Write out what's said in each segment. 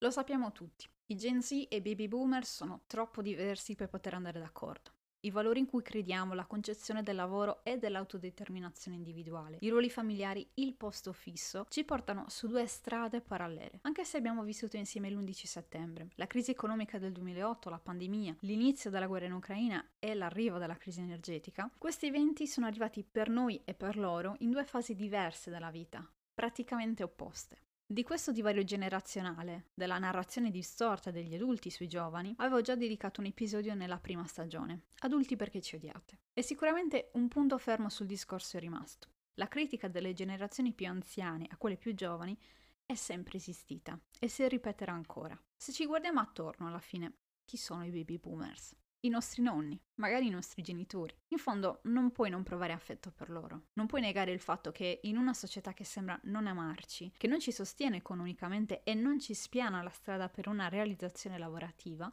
Lo sappiamo tutti, i Gen Z e i baby boomer sono troppo diversi per poter andare d'accordo. I valori in cui crediamo, la concezione del lavoro e dell'autodeterminazione individuale, i ruoli familiari, il posto fisso, ci portano su due strade parallele. Anche se abbiamo vissuto insieme l'11 settembre, la crisi economica del 2008, la pandemia, l'inizio della guerra in Ucraina e l'arrivo della crisi energetica, questi eventi sono arrivati per noi e per loro in due fasi diverse della vita, praticamente opposte. Di questo divario generazionale, della narrazione distorta degli adulti sui giovani, avevo già dedicato un episodio nella prima stagione, Adulti perché ci odiate. E sicuramente un punto fermo sul discorso è rimasto. La critica delle generazioni più anziane a quelle più giovani è sempre esistita e si ripeterà ancora. Se ci guardiamo attorno alla fine, chi sono i baby boomers? I nostri nonni, magari i nostri genitori. In fondo non puoi non provare affetto per loro, non puoi negare il fatto che in una società che sembra non amarci, che non ci sostiene economicamente e non ci spiana la strada per una realizzazione lavorativa,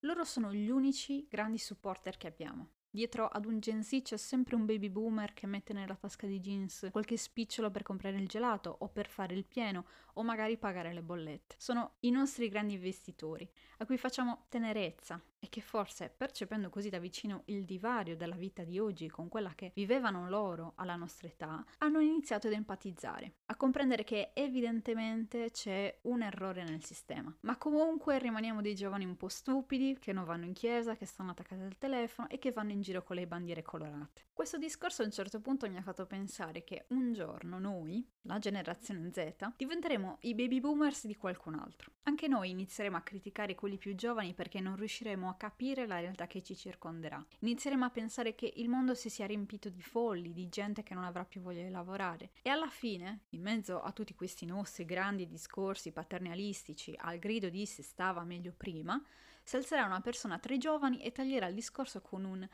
loro sono gli unici grandi supporter che abbiamo. Dietro ad un Gen Z c'è sempre un baby boomer che mette nella tasca di jeans qualche spicciolo per comprare il gelato o per fare il pieno o magari pagare le bollette. Sono i nostri grandi investitori, a cui facciamo tenerezza e che forse, percependo così da vicino il divario della vita di oggi con quella che vivevano loro alla nostra età, hanno iniziato ad empatizzare, a comprendere che evidentemente c'è un errore nel sistema. Ma comunque rimaniamo dei giovani un po' stupidi, che non vanno in chiesa, che stanno attaccati al telefono e che vanno in giro con le bandiere colorate. Questo discorso a un certo punto mi ha fatto pensare che un giorno noi, la generazione Z, diventeremo i baby boomers di qualcun altro. Anche noi inizieremo a criticare quelli più giovani perché non riusciremo a capire la realtà che ci circonderà. Inizieremo a pensare che il mondo si sia riempito di folli, di gente che non avrà più voglia di lavorare. E alla fine, in mezzo a tutti questi nostri grandi discorsi paternalistici, al grido di si stava meglio prima, si alzerà una persona tra i giovani e taglierà il discorso con un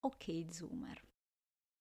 ok zoomer.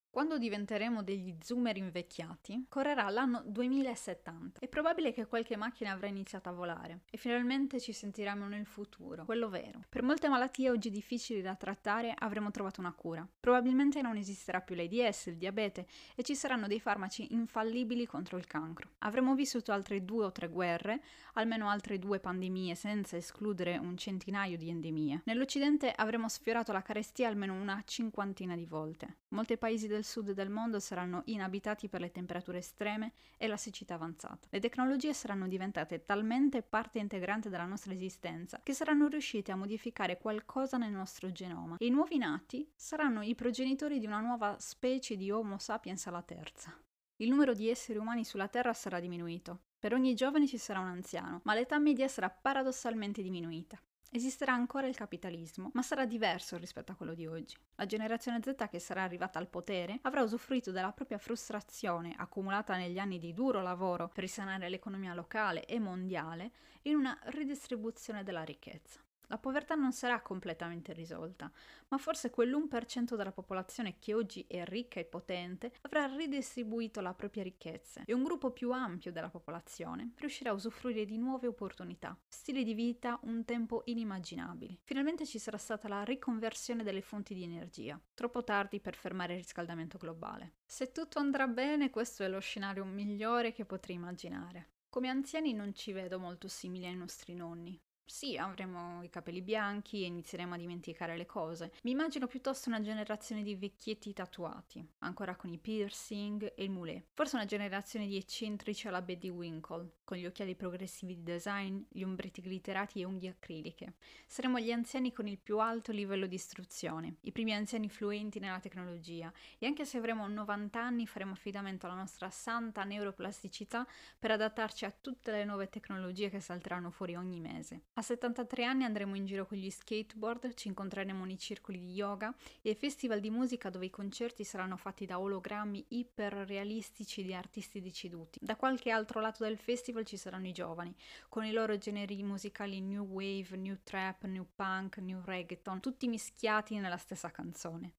Quando diventeremo degli zoomer invecchiati, correrà l'anno 2070. È probabile che qualche macchina avrà iniziato a volare e finalmente ci sentiremo nel futuro, quello vero. Per molte malattie oggi difficili da trattare avremo trovato una cura. Probabilmente non esisterà più l'AIDS, il diabete e ci saranno dei farmaci infallibili contro il cancro. Avremo vissuto altre due o tre guerre, almeno altre due pandemie senza escludere un centinaio di endemie. Nell'Occidente avremo sfiorato la carestia almeno una cinquantina di volte. Molti paesi del sud del mondo saranno inabitati per le temperature estreme e la siccità avanzata. Le tecnologie saranno diventate talmente parte integrante della nostra esistenza che saranno riuscite a modificare qualcosa nel nostro genoma e i nuovi nati saranno i progenitori di una nuova specie di Homo sapiens alla terza. Il numero di esseri umani sulla Terra sarà diminuito. Per ogni giovane ci sarà un anziano, ma l'età media sarà paradossalmente diminuita. Esisterà ancora il capitalismo, ma sarà diverso rispetto a quello di oggi. La generazione Z che sarà arrivata al potere avrà usufruito della propria frustrazione accumulata negli anni di duro lavoro per risanare l'economia locale e mondiale in una ridistribuzione della ricchezza. La povertà non sarà completamente risolta, ma forse quell'1% della popolazione che oggi è ricca e potente avrà ridistribuito la propria ricchezza e un gruppo più ampio della popolazione riuscirà a usufruire di nuove opportunità, stili di vita un tempo inimmaginabili. Finalmente ci sarà stata la riconversione delle fonti di energia, troppo tardi per fermare il riscaldamento globale. Se tutto andrà bene, questo è lo scenario migliore che potrei immaginare. Come anziani non ci vedo molto simili ai nostri nonni, sì, avremo i capelli bianchi e inizieremo a dimenticare le cose. Mi immagino piuttosto una generazione di vecchietti tatuati, ancora con i piercing e il mulet. Forse una generazione di eccentrici alla Betty Winkle, con gli occhiali progressivi di design, gli ombretti glitterati e unghie acriliche. Saremo gli anziani con il più alto livello di istruzione, i primi anziani fluenti nella tecnologia e anche se avremo 90 anni faremo affidamento alla nostra santa neuroplasticità per adattarci a tutte le nuove tecnologie che salteranno fuori ogni mese. A 73 anni andremo in giro con gli skateboard, ci incontreremo nei circoli di yoga e festival di musica dove i concerti saranno fatti da ologrammi iperrealistici di artisti deceduti. Da qualche altro lato del festival ci saranno i giovani, con i loro generi musicali new wave, new trap, new punk, new reggaeton, tutti mischiati nella stessa canzone.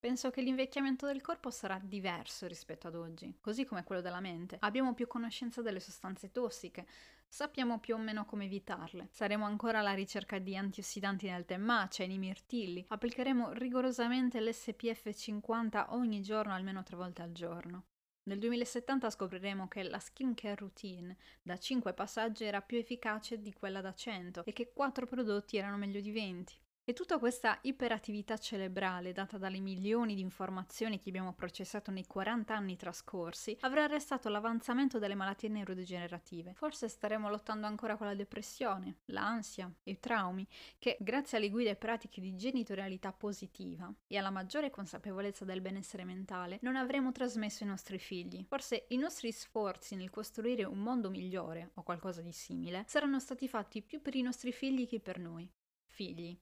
Penso che l'invecchiamento del corpo sarà diverso rispetto ad oggi, così come quello della mente. Abbiamo più conoscenza delle sostanze tossiche, Sappiamo più o meno come evitarle. Saremo ancora alla ricerca di antiossidanti nel tè matcha e nei mirtilli. Applicheremo rigorosamente l'SPF 50 ogni giorno almeno tre volte al giorno. Nel 2070 scopriremo che la skincare routine da 5 passaggi era più efficace di quella da 100 e che 4 prodotti erano meglio di 20. E tutta questa iperattività cerebrale data dalle milioni di informazioni che abbiamo processato nei 40 anni trascorsi avrà arrestato l'avanzamento delle malattie neurodegenerative. Forse staremo lottando ancora con la depressione, l'ansia e i traumi che, grazie alle guide pratiche di genitorialità positiva e alla maggiore consapevolezza del benessere mentale, non avremo trasmesso ai nostri figli. Forse i nostri sforzi nel costruire un mondo migliore o qualcosa di simile saranno stati fatti più per i nostri figli che per noi. Figli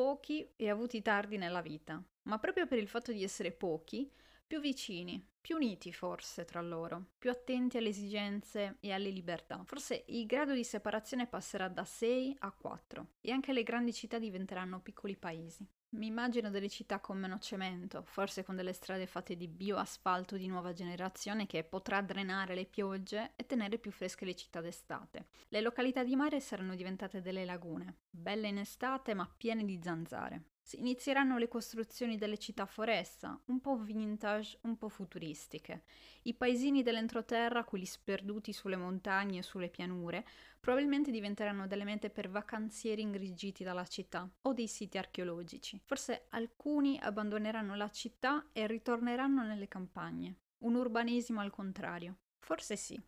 pochi e avuti tardi nella vita, ma proprio per il fatto di essere pochi, più vicini, più uniti forse tra loro, più attenti alle esigenze e alle libertà. Forse il grado di separazione passerà da 6 a 4 e anche le grandi città diventeranno piccoli paesi. Mi immagino delle città con meno cemento, forse con delle strade fatte di bioasfalto di nuova generazione che potrà drenare le piogge e tenere più fresche le città d'estate. Le località di mare saranno diventate delle lagune, belle in estate ma piene di zanzare. Si inizieranno le costruzioni delle città foresta, un po' vintage, un po' futuristiche. I paesini dell'entroterra, quelli sperduti sulle montagne e sulle pianure, probabilmente diventeranno delle mete per vacanzieri ingrigiti dalla città o dei siti archeologici. Forse alcuni abbandoneranno la città e ritorneranno nelle campagne. Un urbanesimo al contrario. Forse sì.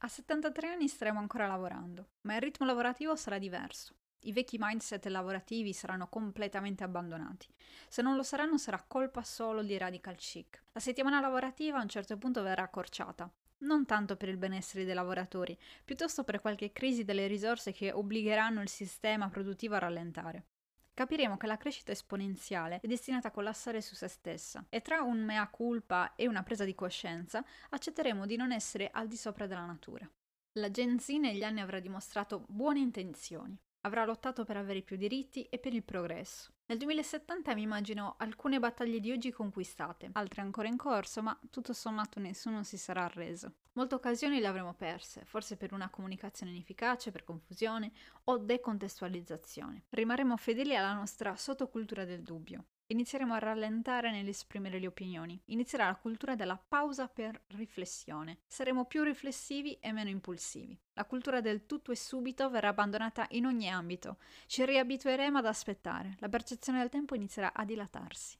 A 73 anni staremo ancora lavorando, ma il ritmo lavorativo sarà diverso. I vecchi mindset lavorativi saranno completamente abbandonati. Se non lo saranno sarà colpa solo di radical chic. La settimana lavorativa a un certo punto verrà accorciata, non tanto per il benessere dei lavoratori, piuttosto per qualche crisi delle risorse che obbligheranno il sistema produttivo a rallentare. Capiremo che la crescita esponenziale è destinata a collassare su se stessa e tra un mea culpa e una presa di coscienza accetteremo di non essere al di sopra della natura. La Gen Z negli anni avrà dimostrato buone intenzioni, avrà lottato per avere più diritti e per il progresso. Nel 2070 mi immagino alcune battaglie di oggi conquistate, altre ancora in corso, ma tutto sommato nessuno si sarà arreso. Molte occasioni le avremo perse, forse per una comunicazione inefficace, per confusione o decontestualizzazione. Rimarremo fedeli alla nostra sottocultura del dubbio, Inizieremo a rallentare nell'esprimere le opinioni. Inizierà la cultura della pausa per riflessione. Saremo più riflessivi e meno impulsivi. La cultura del tutto e subito verrà abbandonata in ogni ambito. Ci riabitueremo ad aspettare. La percezione del tempo inizierà a dilatarsi.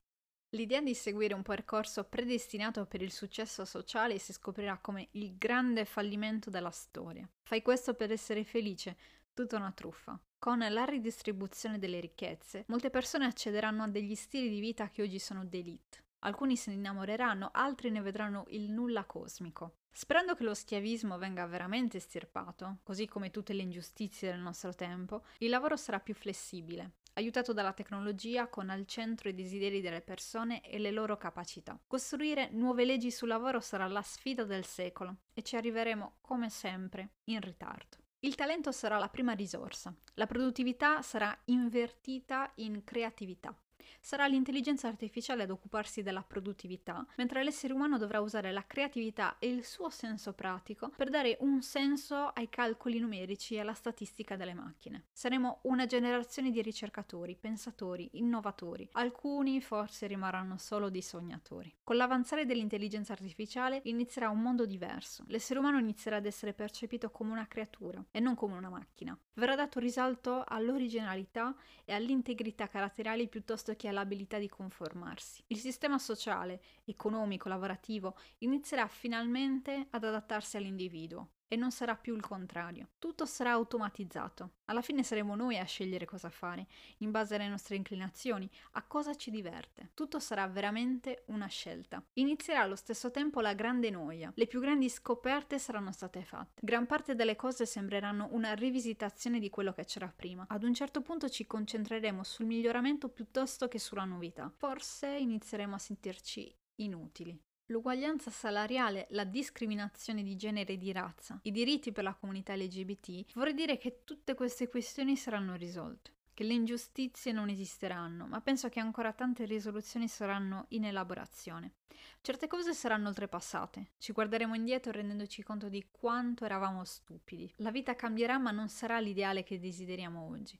L'idea di seguire un percorso predestinato per il successo sociale si scoprirà come il grande fallimento della storia. Fai questo per essere felice, tutta una truffa. Con la ridistribuzione delle ricchezze, molte persone accederanno a degli stili di vita che oggi sono d'élite. Alcuni se ne innamoreranno, altri ne vedranno il nulla cosmico. Sperando che lo schiavismo venga veramente estirpato, così come tutte le ingiustizie del nostro tempo, il lavoro sarà più flessibile, aiutato dalla tecnologia con al centro i desideri delle persone e le loro capacità. Costruire nuove leggi sul lavoro sarà la sfida del secolo e ci arriveremo, come sempre, in ritardo. Il talento sarà la prima risorsa, la produttività sarà invertita in creatività sarà l'intelligenza artificiale ad occuparsi della produttività, mentre l'essere umano dovrà usare la creatività e il suo senso pratico per dare un senso ai calcoli numerici e alla statistica delle macchine. Saremo una generazione di ricercatori, pensatori, innovatori. Alcuni forse rimarranno solo dei sognatori. Con l'avanzare dell'intelligenza artificiale inizierà un mondo diverso. L'essere umano inizierà ad essere percepito come una creatura e non come una macchina. Verrà dato risalto all'originalità e all'integrità caratteriali piuttosto che alla l'abilità di conformarsi. Il sistema sociale, economico, lavorativo inizierà finalmente ad adattarsi all'individuo e non sarà più il contrario. Tutto sarà automatizzato. Alla fine saremo noi a scegliere cosa fare, in base alle nostre inclinazioni, a cosa ci diverte. Tutto sarà veramente una scelta. Inizierà allo stesso tempo la grande noia. Le più grandi scoperte saranno state fatte. Gran parte delle cose sembreranno una rivisitazione di quello che c'era prima. Ad un certo punto ci concentreremo sul miglioramento piuttosto che sulla novità. Forse inizieremo a sentirci inutili. L'uguaglianza salariale, la discriminazione di genere e di razza, i diritti per la comunità LGBT, vorrei dire che tutte queste questioni saranno risolte, che le ingiustizie non esisteranno, ma penso che ancora tante risoluzioni saranno in elaborazione. Certe cose saranno oltrepassate, ci guarderemo indietro rendendoci conto di quanto eravamo stupidi. La vita cambierà ma non sarà l'ideale che desideriamo oggi.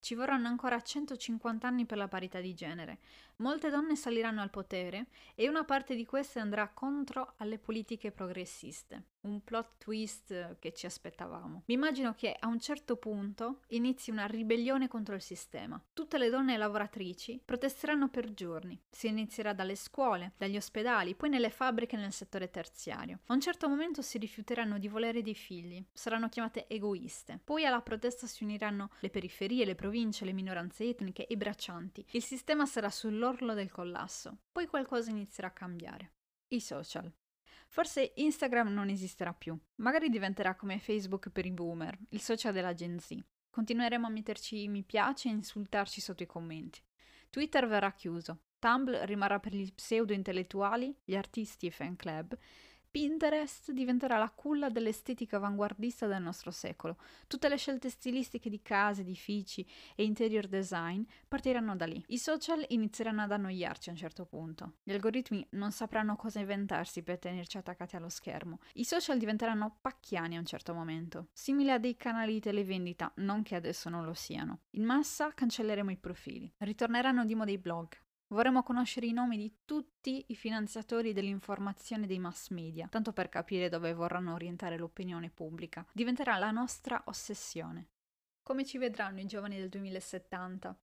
Ci vorranno ancora 150 anni per la parità di genere. Molte donne saliranno al potere e una parte di queste andrà contro alle politiche progressiste. Un plot twist che ci aspettavamo. Mi immagino che a un certo punto inizi una ribellione contro il sistema. Tutte le donne lavoratrici protesteranno per giorni. Si inizierà dalle scuole, dagli ospedali, poi nelle fabbriche e nel settore terziario. A un certo momento si rifiuteranno di volere dei figli, saranno chiamate egoiste. Poi alla protesta si uniranno le periferie, le province, le minoranze etniche i braccianti. Il sistema sarà sull'orlo del collasso. Poi qualcosa inizierà a cambiare. I social. Forse Instagram non esisterà più. Magari diventerà come Facebook per i boomer, il social della Gen Z. Continueremo a metterci mi piace e insultarci sotto i commenti. Twitter verrà chiuso. Tumblr rimarrà per gli pseudo intellettuali, gli artisti e fan club Pinterest diventerà la culla dell'estetica avanguardista del nostro secolo. Tutte le scelte stilistiche di case, edifici e interior design partiranno da lì. I social inizieranno ad annoiarci a un certo punto. Gli algoritmi non sapranno cosa inventarsi per tenerci attaccati allo schermo. I social diventeranno pacchiani a un certo momento, simili a dei canali di televendita, non che adesso non lo siano. In massa cancelleremo i profili. Ritorneranno di moda i blog, Vorremmo conoscere i nomi di tutti i finanziatori dell'informazione dei mass media, tanto per capire dove vorranno orientare l'opinione pubblica. Diventerà la nostra ossessione. Come ci vedranno i giovani del 2070?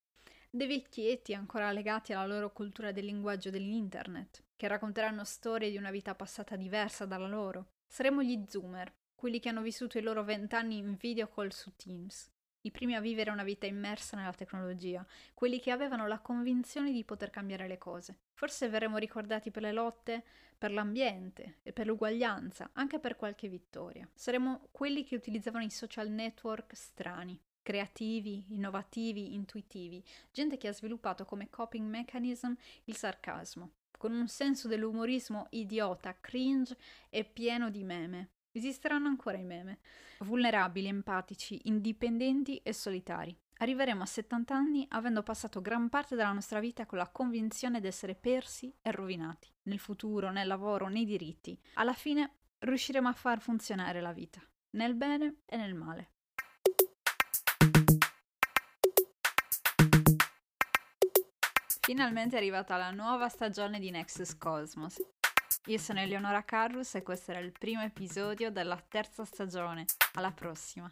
Dei vecchietti ancora legati alla loro cultura del linguaggio dell'internet, che racconteranno storie di una vita passata diversa dalla loro. Saremo gli zoomer, quelli che hanno vissuto i loro vent'anni in video call su Teams, i primi a vivere una vita immersa nella tecnologia, quelli che avevano la convinzione di poter cambiare le cose. Forse verremo ricordati per le lotte, per l'ambiente e per l'uguaglianza, anche per qualche vittoria. Saremo quelli che utilizzavano i social network strani, creativi, innovativi, intuitivi, gente che ha sviluppato come coping mechanism il sarcasmo, con un senso dell'umorismo idiota, cringe e pieno di meme. Esisteranno ancora i meme. Vulnerabili, empatici, indipendenti e solitari. Arriveremo a 70 anni avendo passato gran parte della nostra vita con la convinzione di essere persi e rovinati, nel futuro, nel lavoro, nei diritti. Alla fine riusciremo a far funzionare la vita, nel bene e nel male. Finalmente è arrivata la nuova stagione di Nexus Cosmos io sono Eleonora Carrus e questo era il primo episodio della terza stagione. Alla prossima!